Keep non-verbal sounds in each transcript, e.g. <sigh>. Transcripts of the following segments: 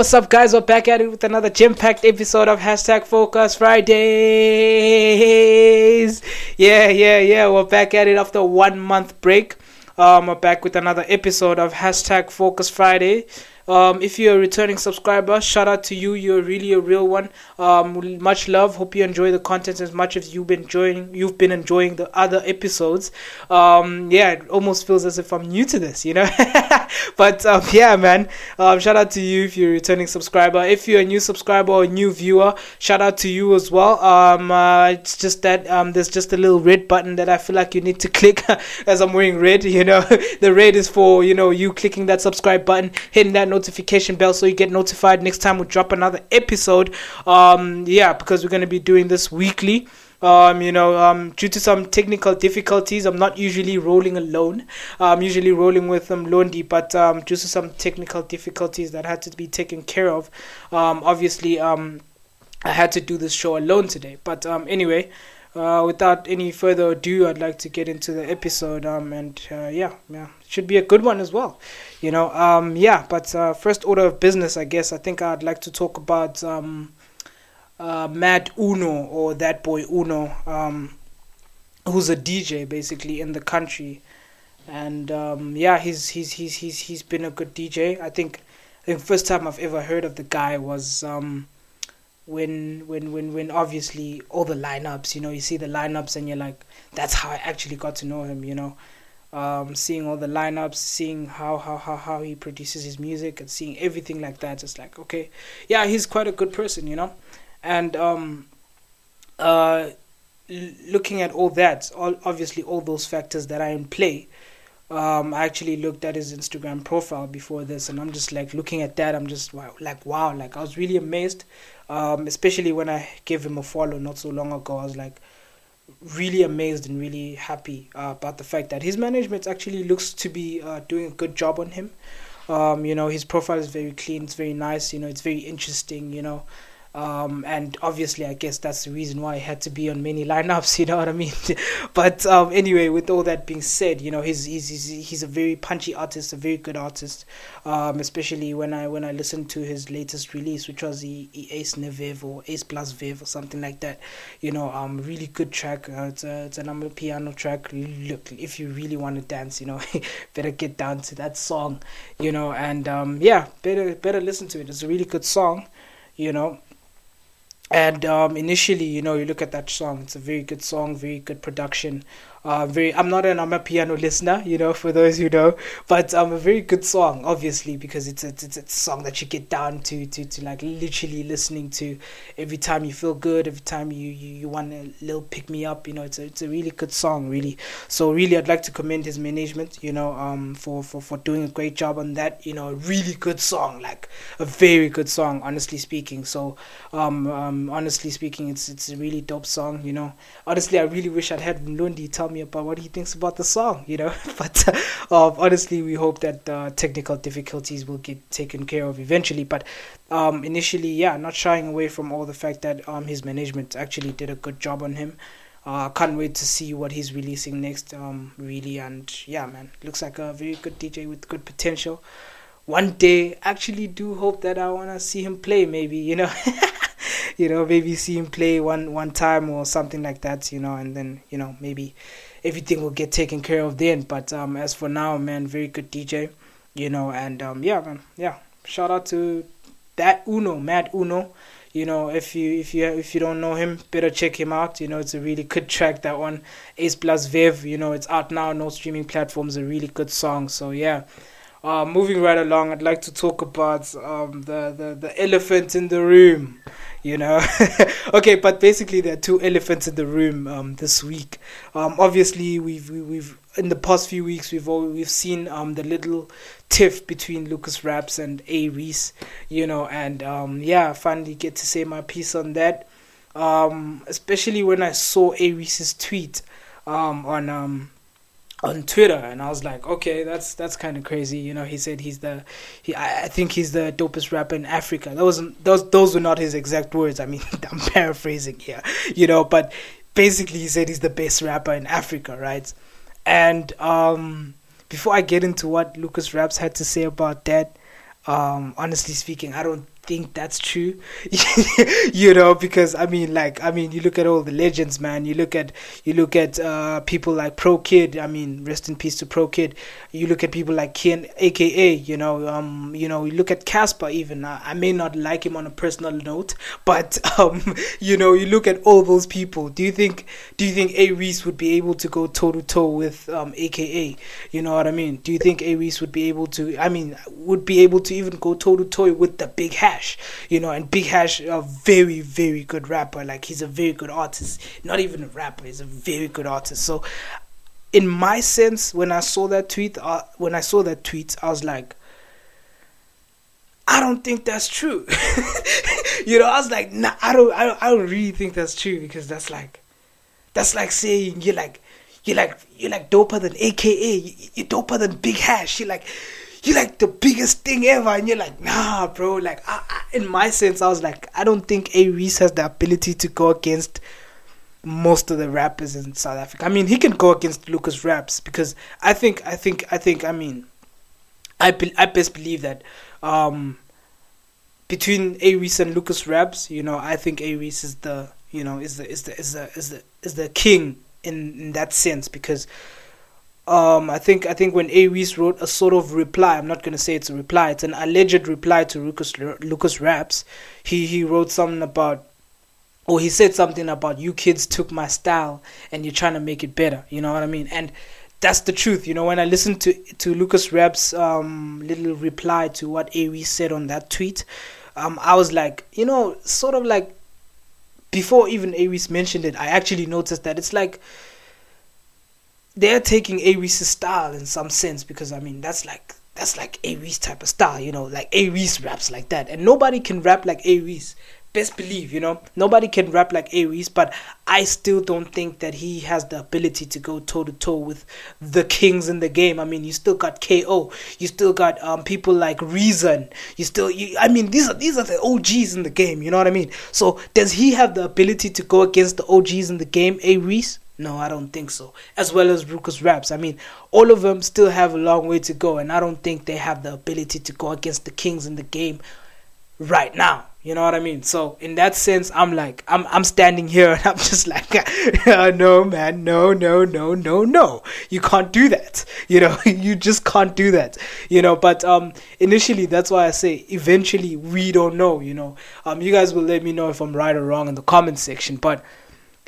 What's up, guys? We're back at it with another gem-packed episode of Hashtag Focus Fridays. Yeah, yeah, yeah. We're back at it after one month break. Um, we're back with another episode of Hashtag Focus Friday. Um, if you're a returning subscriber, shout out to you. You're really a real one. Um, much love. Hope you enjoy the content as much as you've been enjoying. You've been enjoying the other episodes. Um, yeah, it almost feels as if I'm new to this, you know. <laughs> but um, yeah, man. Um, shout out to you if you're a returning subscriber. If you're a new subscriber or a new viewer, shout out to you as well. Um, uh, it's just that there's just a little red button that I feel like you need to <laughs> click as I'm wearing red. You know, <laughs> the red is for you know you clicking that subscribe button, hitting that notification bell so you get notified next time we drop another episode. Um, yeah, because we're gonna be doing this weekly. Um, you know, um, due to some technical difficulties, I'm not usually rolling alone. I'm usually rolling with um, Londi, but um, due to some technical difficulties that had to be taken care of, um, obviously, um, I had to do this show alone today. But um, anyway, uh, without any further ado, I'd like to get into the episode. Um, and uh, yeah, yeah, should be a good one as well. You know, um, yeah. But uh, first order of business, I guess. I think I'd like to talk about um, uh, Mad Uno or that boy Uno, um, who's a DJ basically in the country. And um, yeah, he's he's he's he's he's been a good DJ. I think think first time I've ever heard of the guy was um, when when when when obviously all the lineups you know you see the lineups and you're like that's how i actually got to know him you know um, seeing all the lineups seeing how how how how he produces his music and seeing everything like that it's like okay yeah he's quite a good person you know and um uh l- looking at all that all obviously all those factors that are in play um, I actually looked at his Instagram profile before this, and I'm just like looking at that. I'm just wow, like wow, like I was really amazed, um, especially when I gave him a follow not so long ago. I was like really amazed and really happy uh, about the fact that his management actually looks to be uh, doing a good job on him. Um, you know, his profile is very clean. It's very nice. You know, it's very interesting. You know, um, and obviously, I guess that's the reason why he had to be on many lineups. <laughs> You know what I mean? <laughs> but um, anyway, with all that being said, you know, he's, he's he's he's a very punchy artist, a very good artist. Um, especially when I when I listened to his latest release, which was the, the Ace Nevev or Ace Plus Viv or something like that. You know, um, really good track. Uh, it's a it's a amapiano track. Look, if you really want to dance, you know, <laughs> better get down to that song. You know, and um, yeah, better better listen to it. It's a really good song. You know, and um, initially, you know, you look at that song. It's a very good song, very good production. Uh, very. I'm not an I'm a piano listener, you know, for those who know, but um, a very good song, obviously, because it's a, it's, a song that you get down to, to, to like literally listening to every time you feel good, every time you, you, you want a little pick me up, you know, it's a, it's a really good song, really. So really, I'd like to commend his management, you know, um, for, for, for doing a great job on that, you know, a really good song, like a very good song, honestly speaking. So, um, um, honestly speaking, it's, it's a really dope song, you know. Honestly, I really wish I'd had Lundi tell me about what he thinks about the song, you know. <laughs> but uh, honestly, we hope that uh, technical difficulties will get taken care of eventually. But um, initially, yeah, not shying away from all the fact that um, his management actually did a good job on him. Uh, can't wait to see what he's releasing next, um, really. And yeah, man, looks like a very good DJ with good potential. One day, actually, do hope that I wanna see him play. Maybe you know. <laughs> you know maybe see him play one one time or something like that you know and then you know maybe everything will get taken care of then. But um as for now man very good dj you know and um yeah man yeah. Shout out to that uno mad uno. You know if you if you if you don't know him better check him out. You know it's a really good track that one. Ace plus viv you know it's out now. No streaming platforms a really good song. So yeah uh, moving right along, I'd like to talk about um, the, the, the elephant in the room. You know, <laughs> okay, but basically there are two elephants in the room um, this week. Um, obviously, we've we, we've in the past few weeks we've all, we've seen um, the little tiff between Lucas Raps and A-Reece. You know, and um, yeah, I finally get to say my piece on that. Um, especially when I saw A-Reece's tweet um, on um, on Twitter, and I was like, okay, that's that's kind of crazy. You know, he said he's the, he I, I think he's the dopest rapper in Africa. That wasn't those those were not his exact words. I mean, <laughs> I'm paraphrasing here, you know, but basically he said he's the best rapper in Africa, right? And um, before I get into what Lucas Raps had to say about that, Um, honestly speaking, I don't think that's true. <laughs> you know, because I mean, like, I mean, you look at all the legends, man. You look at you look at uh, people like Pro Kid. I mean, rest in peace to Pro Kid. You look at people like Ken, aka, you know, um, you know, you look at Cassper Even I, I may not like him on a personal note, but <laughs> um, you know, you look at all those people. Do you think do you think A-Reece would be able to go toe to toe with um, aka? You know what I mean? Do you think A-Reece would be able to? I mean, would be able to even go toe to toe with the Big Hash? You know, and Big Hash, a very very good rapper. Like he's a very good artist. Not even a rapper. He's a very good artist. So, in my sense, when I saw that tweet, uh, when I saw that tweet, I was like. I don't think that's true. <laughs> you know, I was like, nah, I don't, I don't, I don't really think that's true because that's like, that's like saying you're like, you're like, you're like doper than AKA, you're doper than Big Hash. You're like, you're like the biggest thing ever, and you're like, nah, bro. Like, I, I, in my sense, I was like, I don't think A-Reece has the ability to go against most of the rappers in South Africa. I mean, he can go against Lucas Raps because I think, I think, I think, I mean, I be, I best believe that um, between A-Reece and Lucas Raps, you know, I think A-Reece is the, you know, is the is the is the is the is the king in in that sense because um, I think I think when A-Reece wrote a sort of reply, I'm not gonna say it's a reply, it's an alleged reply to Lucas Lucas Raps. He he wrote something about or he said something about you kids took my style and you're trying to make it better. You know what I mean? And that's the truth. You know, when I listened to to Lucas Raps' um, little reply to what A-Reece said on that tweet, um, I was like, you know, sort of like before even A-Reece mentioned it, I actually noticed that it's like they're taking Aries' style in some sense because I mean that's like that's like A-Reece type of style, you know, like Aries raps like that, and nobody can rap like Aries. Best believe, you know, nobody can rap like Aries, but I still don't think that he has the ability to go toe to toe with the kings in the game. I mean, you still got KO, you still got um people like Reason, you still, you, I mean, these are these are the OGs in the game. You know what I mean? So does he have the ability to go against the OGs in the game, A-Reece? No, I don't think so. As well as Lucas Raps. I mean, all of them still have a long way to go, and I don't think they have the ability to go against the kings in the game right now. You know what I mean? So in that sense, I'm like, I'm I'm standing here <laughs> and I'm just like, <laughs> no man, no, no, no, no, no, you can't do that. <laughs> You know, you just can't do that. You know, but um, initially that's why I say eventually we don't know. You know, um, you guys will let me know if I'm right or wrong in the comment section, but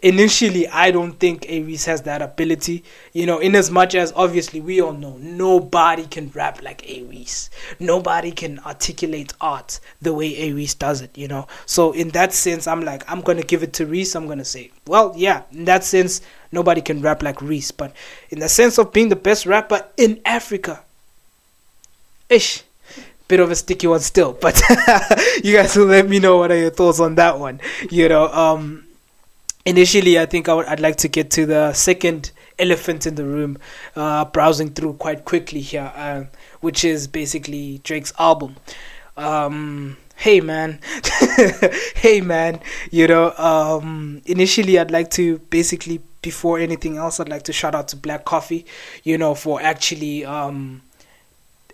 initially I don't think Aries has that ability. You know, in as much as obviously we all know nobody can rap like Aries. Nobody can articulate art the way Aries does it, you know. So in that sense I'm like I'm gonna give it to Reece, I'm gonna say, well yeah, in that sense nobody can rap like Reece. But in the sense of being the best rapper in Africa, ish. Bit of a sticky one still, but <laughs> you guys will let me know what are your thoughts on that one. You know, um initially i think i'd like to get to the second elephant in the room uh, browsing through quite quickly here uh, which is basically drake's album. Um, hey man. <laughs> Hey man. You know um, initially i'd like to basically before anything else i'd like to shout out to black coffee you know for actually um,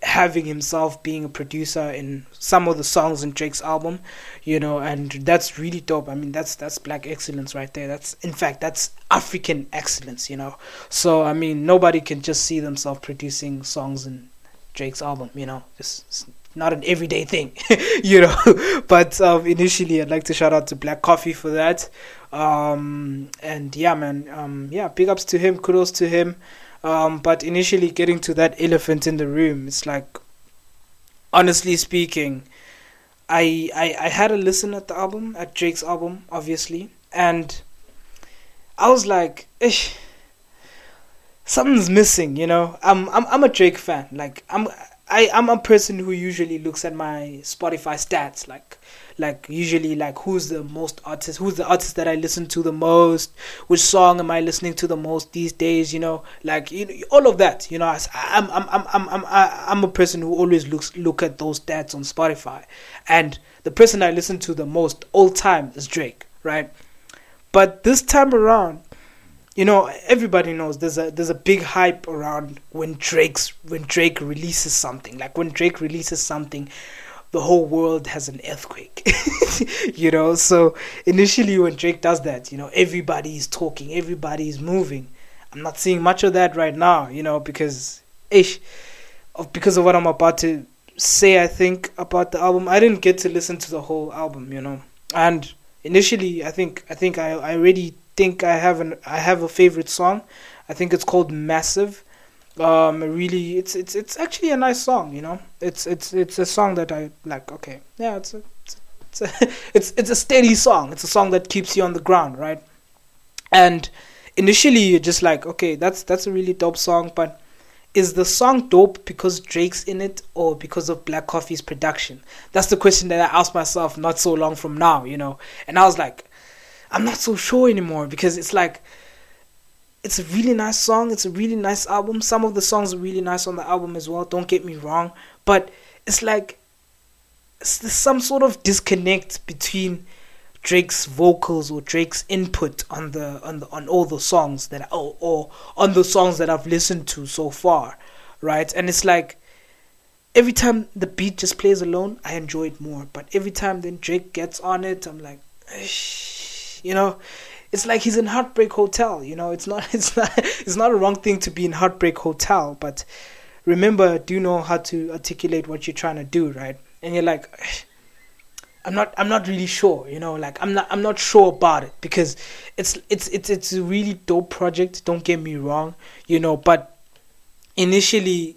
having himself being a producer in some of the songs in Drake's album, you know, and that's really dope. I mean, that's that's black excellence right there. That's in fact that's African excellence, you know. So I mean, nobody can just see themselves producing songs in Drake's album, you know. It's, it's not an everyday thing, <laughs> you know. <laughs> but um, initially, I'd like to shout out to Black Coffee for that. Um, and yeah, man, um, yeah, big ups to him, kudos to him. Um, but initially, getting to that elephant in the room, it's like, honestly speaking, I, I I had a listen at the album, at Drake's album, obviously, and I was like, Ish, something's missing, you know. I'm I'm I'm a Drake fan. Like I'm I'm a person who usually looks at my Spotify stats, like like usually like who's the most artist who's the artist that i listen to the most which song am i listening to the most these days you know like you know all of that you know I, i'm i'm i'm i'm i'm i'm a person who always looks look at those stats on spotify. And the person i listen to the most all time is drake right? But this time around you know, everybody knows there's a there's a big hype around when Drake's when Drake releases something. Like when Drake releases something, the whole world has an earthquake. <laughs> you know, so initially when Drake does that, you know, everybody is talking, everybody is moving. I'm not seeing much of that right now, you know, because ish of because of what I'm about to say I think about the album. I didn't get to listen to the whole album, you know. And initially I think I think I, I already think I have an I have a favorite song. I think it's called Massive. Um, really, it's it's it's actually a nice song. You know, it's it's it's a song that I like. Okay, yeah, it's a, it's a, <laughs> it's it's a steady song. It's a song that keeps you on the ground, right? And initially, you're just like, okay, that's that's a really dope song, but is the song dope because Drake's in it or because of Black Coffee's production? That's the question that I asked myself not so long from now, you know. And I was like, I'm not so sure anymore because it's like it's a really nice song. It's a really nice album. Some of the songs are really nice on the album as well. Don't get me wrong, but it's like it's some sort of disconnect between Drake's vocals or Drake's input on the on the on all the songs that or, or on the songs that I've listened to so far, right? And it's like every time the beat just plays alone, I enjoy it more. But every time then Drake gets on it, I'm like. Shh you know, it's like he's in Heartbreak Hotel. You know, it's not <laughs> it's not it's not a wrong thing to be in Heartbreak Hotel, but remember, do you know how to articulate what you're trying to do, right? And you're like, <sighs> I'm not I'm not really sure, you know, like I'm not I'm not sure about it because it's it's it's it's a really dope project. Don't get me wrong, you know, but initially,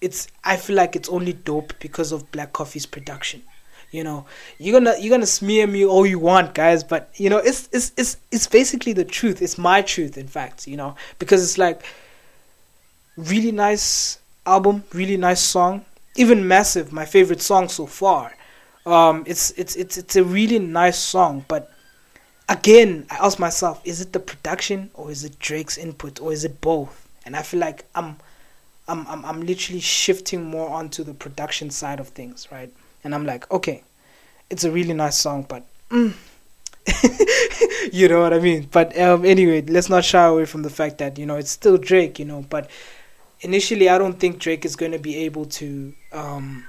it's I feel like it's only dope because of Black Coffee's production you know you're gonna you're gonna smear me all you want guys but you know it's it's it's it's basically the truth. It's my truth in fact you know because it's like really nice album really nice song even massive my favorite song so far. Um it's it's it's it's a really nice song but again i ask myself is it the production or is it drake's input or is it both? And i feel like i'm i'm i'm, I'm literally shifting more onto the production side of things right and I'm like, okay, it's a really nice song, but mm. <laughs> you know what I mean. But um, anyway, let's not shy away from the fact that you know it's still Drake, you know. But initially, I don't think Drake is going to be able to um,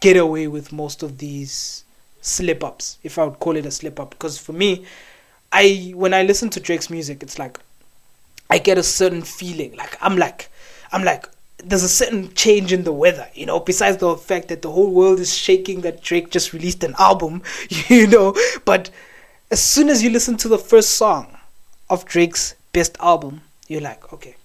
get away with most of these slip ups, if I would call it a slip up, because for me, I when I listen to Drake's music, it's like I get a certain feeling, like I'm like I'm like there's a certain change in the weather, you know, besides the fact that the whole world is shaking that Drake just released an album, <laughs> you know. But as soon as you listen to the first song of Drake's best album, you're like, okay,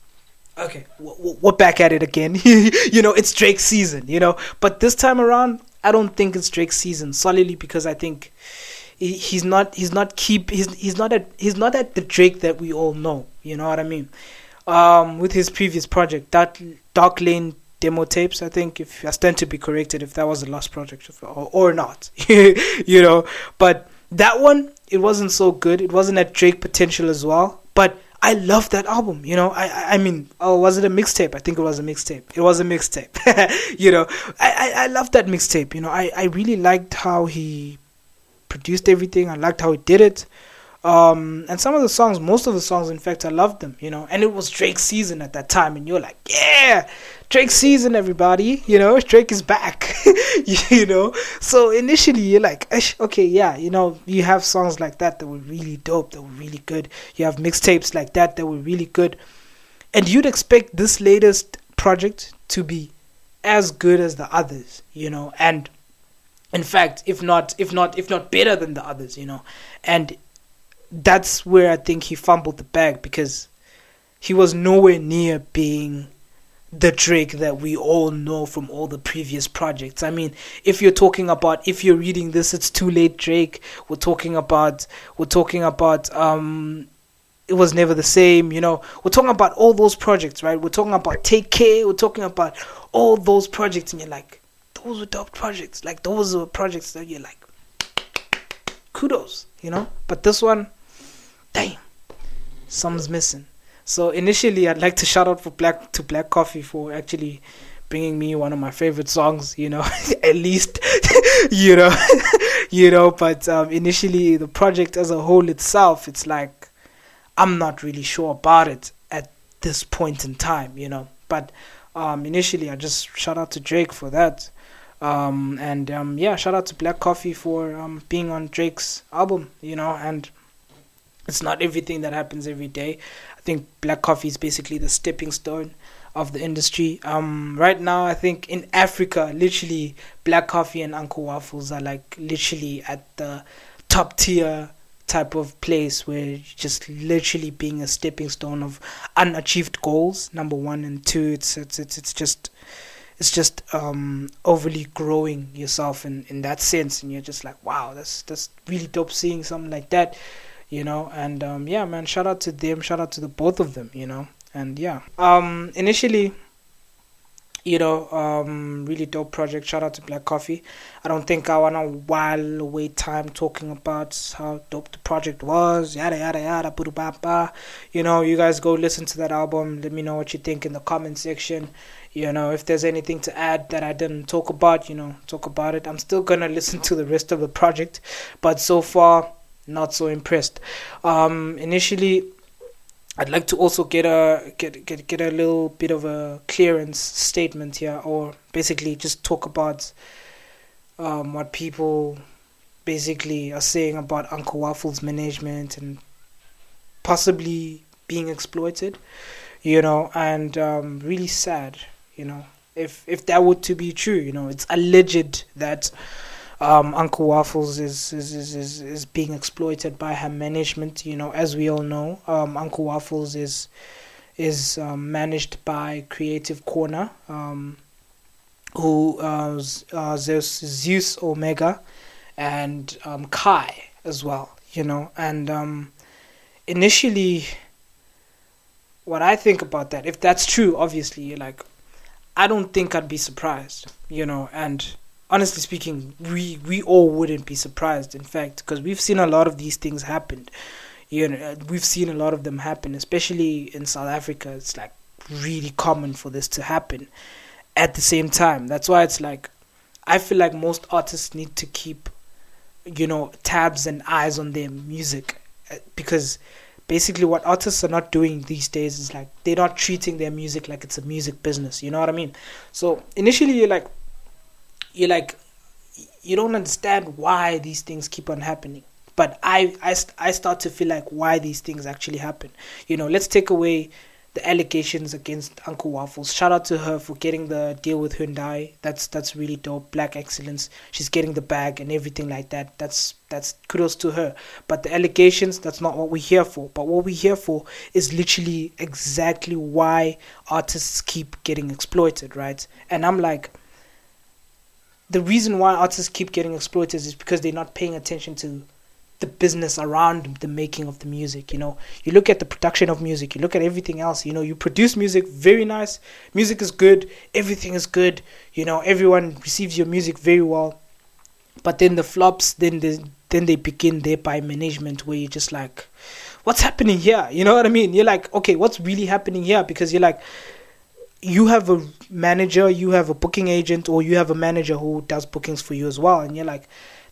okay, we're back at it again. <laughs> you know, it's Drake's season, you know. But this time around, I don't think it's Drake's season solely because I think he's not he's not keep he's he's not at he's not at the Drake that we all know. You know what I mean? Um, with his previous project, that Dark Lane demo tapes. I think if I stand to be corrected if that was the last project or, or not, <laughs> you know. But that one, it wasn't so good. It wasn't at Drake potential as well. But I love that album. You know, I I mean, oh, was it a mixtape? I think it was a mixtape. It was a mixtape. <laughs> you know, I, I I love that mixtape. You know, I I really liked how he produced everything. I liked how he did it. Um, and some of the songs, most of the songs, in fact, I loved them, you know. And it was Drake's season at that time, and you're like, yeah, Drake's season, everybody, you know, <laughs> Drake is back, <laughs> you know. So initially, you're like, okay, yeah, you know, you have songs like that that were really dope, that were really good. You have mixtapes like that that were really good, and you'd expect this latest project to be as good as the others, you know, and in fact, if not, if not, if not better than the others, you know, and that's where I think he fumbled the bag because he was nowhere near being the Drake that we all know from all the previous projects. I mean, if you're talking about if you're reading this, it's too late Drake. We're talking about we're talking about um it was never the same, you know. We're talking about all those projects, right? We're talking about Take Care, we're talking about all those projects and you're like, those were dope projects. Like those were projects that you're like kudos, you know? But this one damn, something's missing. So initially, I'd like to shout out for Black to Black Coffee for actually bringing me one of my favorite songs. You know, <laughs> at least, <laughs> you know, <laughs> you know. But um, initially, the project as a whole itself, it's like I'm not really sure about it at this point in time, you know. But um, initially, I just shout out to Drake for that. Um, and um, yeah, shout out to Black Coffee for um, being on Drake's album, you know, and it's not everything that happens every day. I think Black Coffee is basically the stepping stone of the industry. Um, right now, I think in Africa, literally, Black Coffee and Uncle Waffles are like literally at the top tier type of place where just literally being a stepping stone of unachieved goals. Number one and two, it's it's it's, it's just it's just um, overly growing yourself in, in that sense, and you're just like, wow, that's that's really dope seeing something like that, you know. And um, yeah, man, shout out to them, shout out to the both of them, you know. And yeah, um, initially you know, um, really dope project. Shout out to Black Coffee. I don't think I wanna while away time talking about how dope the project was, yada yada yada, boo ba You know, you guys go listen to that album. Let me know what you think in the comment section. You know, if there's anything to add that I didn't talk about, you know, talk about it. I'm still gonna listen to the rest of the project, but so far, not so impressed. Um, initially I'd like to also get a get get get a little bit of a clearance statement here, or basically just talk about um, what people basically are saying about Uncle Waffle's management and possibly being exploited, you know, and um, really sad, you know, if if that were to be true, you know, it's alleged that um, Uncle Waffles is, is, is, is, is being exploited by her management. You know, as we all know, um, Uncle Waffles is is um, managed by Creative Corner, um, who uh, uh, Zeus, Zeus Omega and um, Kai as well. You know, and um, initially, what I think about that, if that's true, obviously, like, I don't think I'd be surprised. You know, and honestly speaking, we we all wouldn't be surprised. In fact, because we've seen a lot of these things happen. You know, we've seen a lot of them happen, especially in South Africa. It's like really common for this to happen. At the same time, that's why it's like I feel like most artists need to keep, you know, tabs and eyes on their music uh, because basically what artists are not doing these days is like they're not treating their music like it's a music business. You know what I mean? So initially, you're like you're like you don't understand why these things keep on happening. But I, I i start to feel like why these things actually happen. You know let's take away the allegations against uncle waffles. Shout out to her for getting the deal with hyundai. That's that's really dope. Black excellence. She's getting the bag and everything like that. That's that's kudos to her. But the allegations that's not what we're here for. But what we're here for is literally exactly why artists keep getting exploited right? And i'm like the reason why artists keep getting exploited is because they're not paying attention to the business around the making of the music you know. You look at the production of music you look at everything else you know. You produce music very nice. Music is good everything is good you know. Everyone receives your music very well. But then the flops then they, then they begin there by management where you're just like what's happening here? You know what i mean? You're like okay what's really happening here? Because you're like you have a manager, you have a booking agent, or you have a manager who does bookings for you as well, and you're like,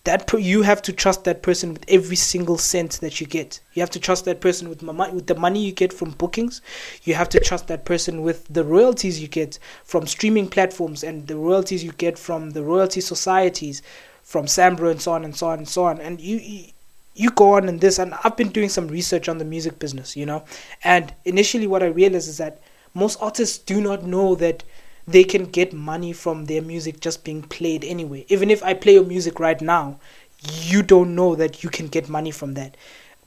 that you have to trust that person with every single cent that you get. You have to trust that person with with the money you get from bookings. You have to trust that person with the royalties you get from streaming platforms and the royalties you get from the royalty societies, from SAMRO and so on and so on and so on. And you, you you go on in this, and I've been doing some research on the music business, you know. And initially, what I realized is that most artists do not know that they can get money from their music just being played anyway. Even if I play your music right now, you don't know that you can get money from that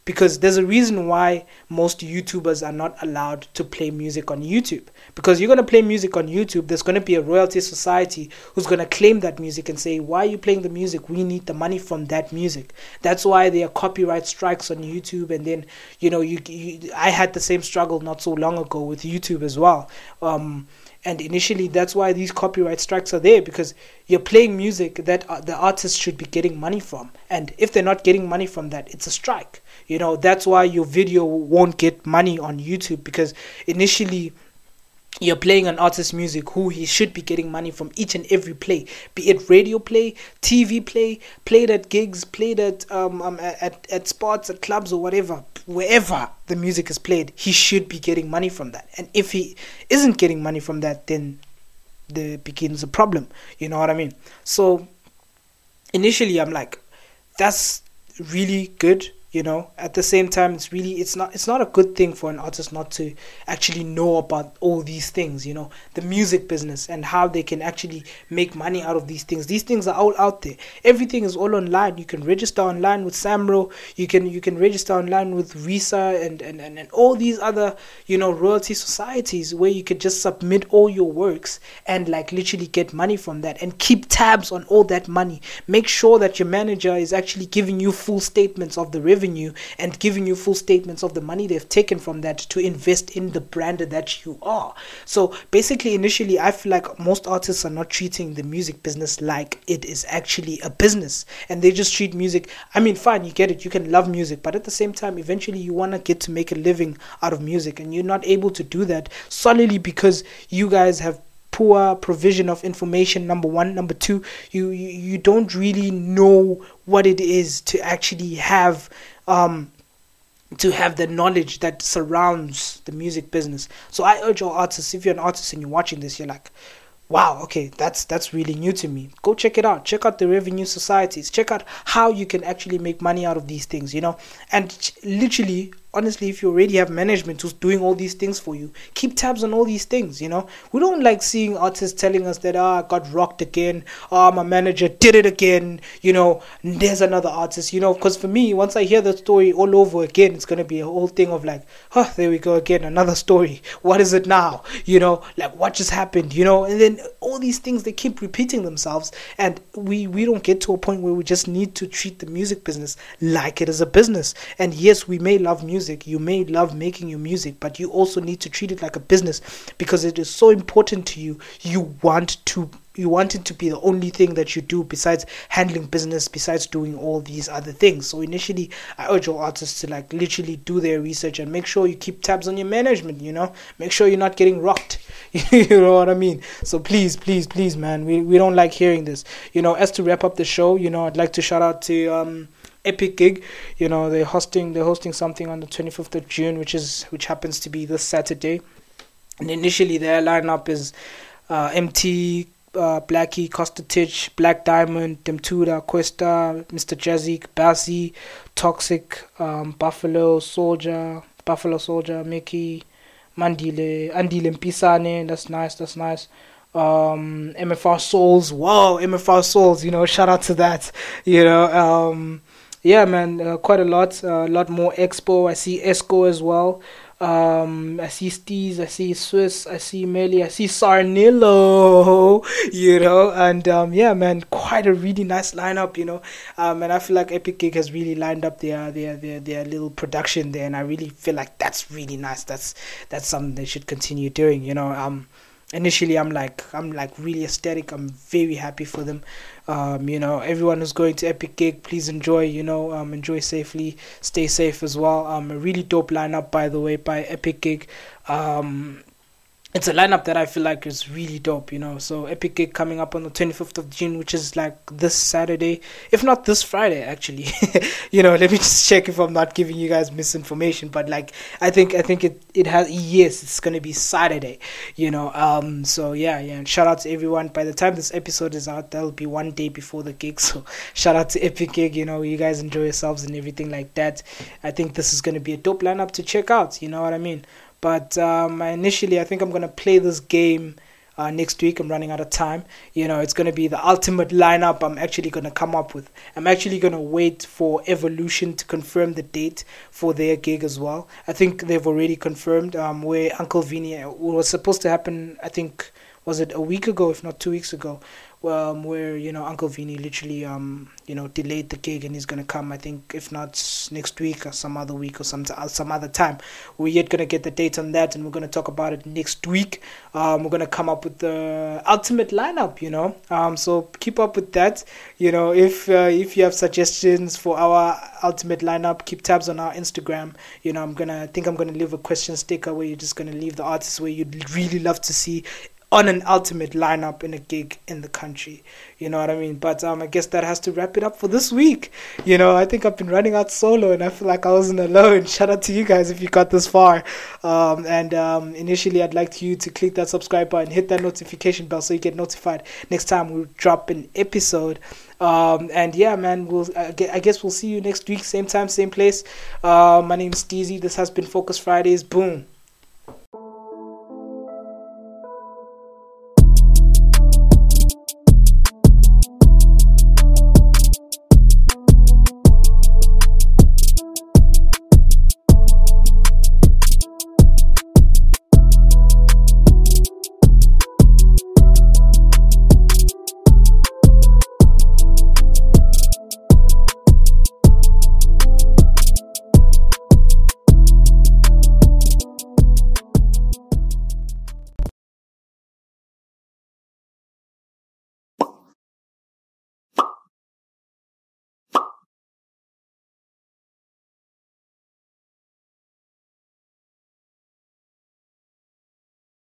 because there's a reason why most YouTubers are not allowed to play music on YouTube. Because you're going to play music on YouTube, there's going to be a royalty society who's going to claim that music and say, Why are you playing the music? We need the money from that music. That's why there are copyright strikes on YouTube. And then, you know, you, you I had the same struggle not so long ago with YouTube as well. Um, and initially that's why these copyright strikes are there because you're playing music that uh, the artist should be getting money from and if they're not getting money from that it's a strike you know, that's why your video won't get money on YouTube because initially you're playing an artist's music who he should be getting money from each and every play, be it radio play, TV play, played at gigs, played at um, um at, at spots, at clubs or whatever, wherever the music is played, he should be getting money from that. And if he isn't getting money from that, then there begins a problem. You know what I mean? So initially I'm like, that's really good you know at the same time it's really it's not it's not a good thing for an artist not to actually know about all these things you know the music business and how they can actually make money out of these things. These things are all out there. Everything is all online. You can register online with SAMRO. You can you can register online with RISA and and, and, and all these other you know royalty societies where you could just submit all your works and like literally get money from that and keep tabs on all that money. Make sure that your manager is actually giving you full statements of the revenue revenue and giving you full statements of the money they've taken from that to invest in the brand that you are. So basically, initially, I feel like most artists are not treating the music business like it is actually a business and they just treat music. I mean, fine, you get it, you can love music, but at the same time, eventually, you want to get to make a living out of music and you're not able to do that solely because you guys have poor provision of information number one. Number two you, you don't really know what it is to actually have um to have the knowledge that surrounds the music business. So i urge all artists if you're an artist and you're watching this you're like wow okay that's that's really new to me. Go check it out. Check out the revenue societies. Check out how you can actually make money out of these things you know? And literally honestly, if you already have management who's doing all these things for you, keep tabs on all these things. You know, we don't like seeing artists telling us that ah, I got rocked again. Ah, my manager did it again. You know, there's another artist. You know, because for me, once I hear the story all over again, it's gonna be a whole thing of like, oh, there we go again, another story. What is it now? You know, like what just happened? You know, and then all these things they keep repeating themselves, and we we don't get to a point where we just need to treat the music business like it is a business. And yes, we may love music music. You may love making your music, but you also need to treat it like a business because it is so important to you. You want to you want it to be the only thing that you do besides handling business, besides doing all these other things. So initially, I urge all artists to like literally do their research and make sure you keep tabs on your management. You know, make sure you're not getting rocked. <laughs> you know what I mean? So please, please, please, man, we we don't like hearing this. You know, as to wrap up the show, you know, I'd like to shout out to um epic gig. You know they're hosting they're hosting something on the 25th of june which is which happens to be this saturday. And initially their lineup is uh, mt uh, Blxckie costa titch black diamond demtuda Kwesta mr jazzy bassi toxic um, buffalo soldier buffalo soldier mickey mandile andile mpisane that's nice that's nice. Um mfr souls wow mfr souls you know shout out to that you know um yeah, man, uh, quite a lot. Uh, a lot more Expo. I see Esco as well. Um, I see Steez, I see Swiss, I see Melly, I see Sarnillo, <laughs> you know, and um, yeah, man, quite a really nice lineup, you know, um, and I feel like Epic Gig has really lined up their their their their little production there, and I really feel like that's really nice. That's that's something they should continue doing, you know. Um, initially I'm like I'm like really ecstatic. I'm very happy for them. Um, you know, everyone who's going to Epic Gig, please enjoy. You know, um, enjoy safely, stay safe as well. Um, a really dope lineup by the way by Epic Gig. Um, it's a lineup that I feel like is really dope, you know. So Epic Gig coming up on the 25th of June, which is like this Saturday, if not this Friday, actually. <laughs> you know, let me just check if I'm not giving you guys misinformation, but like I think I think it it has yes, it's gonna be Saturday, you know. Um, so yeah, yeah. And shout out to everyone. By the time this episode is out, that'll be one day before the gig. <laughs> So shout out to Epic Gig. You know, you guys enjoy yourselves and everything like that. I think this is gonna be a dope lineup to check out. You know what I mean? But um, initially, I think I'm gonna play this game uh, next week. I'm running out of time. You know, it's gonna be the ultimate lineup. I'm actually gonna come up with. I'm actually gonna wait for Evolution to confirm the date for their gig as well. I think they've already confirmed um, where Uncle Vinny was supposed to happen. I think was it a week ago, if not two weeks ago, um, where you know Uncle Vinny literally um, you know delayed the gig and he's gonna come. I think if not next week or some other week or some uh, some other time. We're yet gonna get the date on that and we're gonna talk about it next week. Um, we're gonna come up with the ultimate lineup. You know, um, so keep up with that. You know, if uh, if you have suggestions for our ultimate lineup, keep tabs on our Instagram. You know, I'm gonna I think I'm gonna leave a question sticker where you're just gonna leave the artists where you'd really love to see on an ultimate lineup in a gig in the country. You know what I mean? But um, I guess that has to wrap it up for this week. You know, I think I've been running out solo and I feel like I wasn't alone. <laughs> Shout out to you guys if you got this far. Um, and um, initially, I'd like you to click that subscribe button, hit that notification bell so you get notified next time we drop an episode. Um, and yeah, man, we'll I guess we'll see you next week, same time, same place. Uh, my name is Steezy. This has been Focus Fridays. Boom.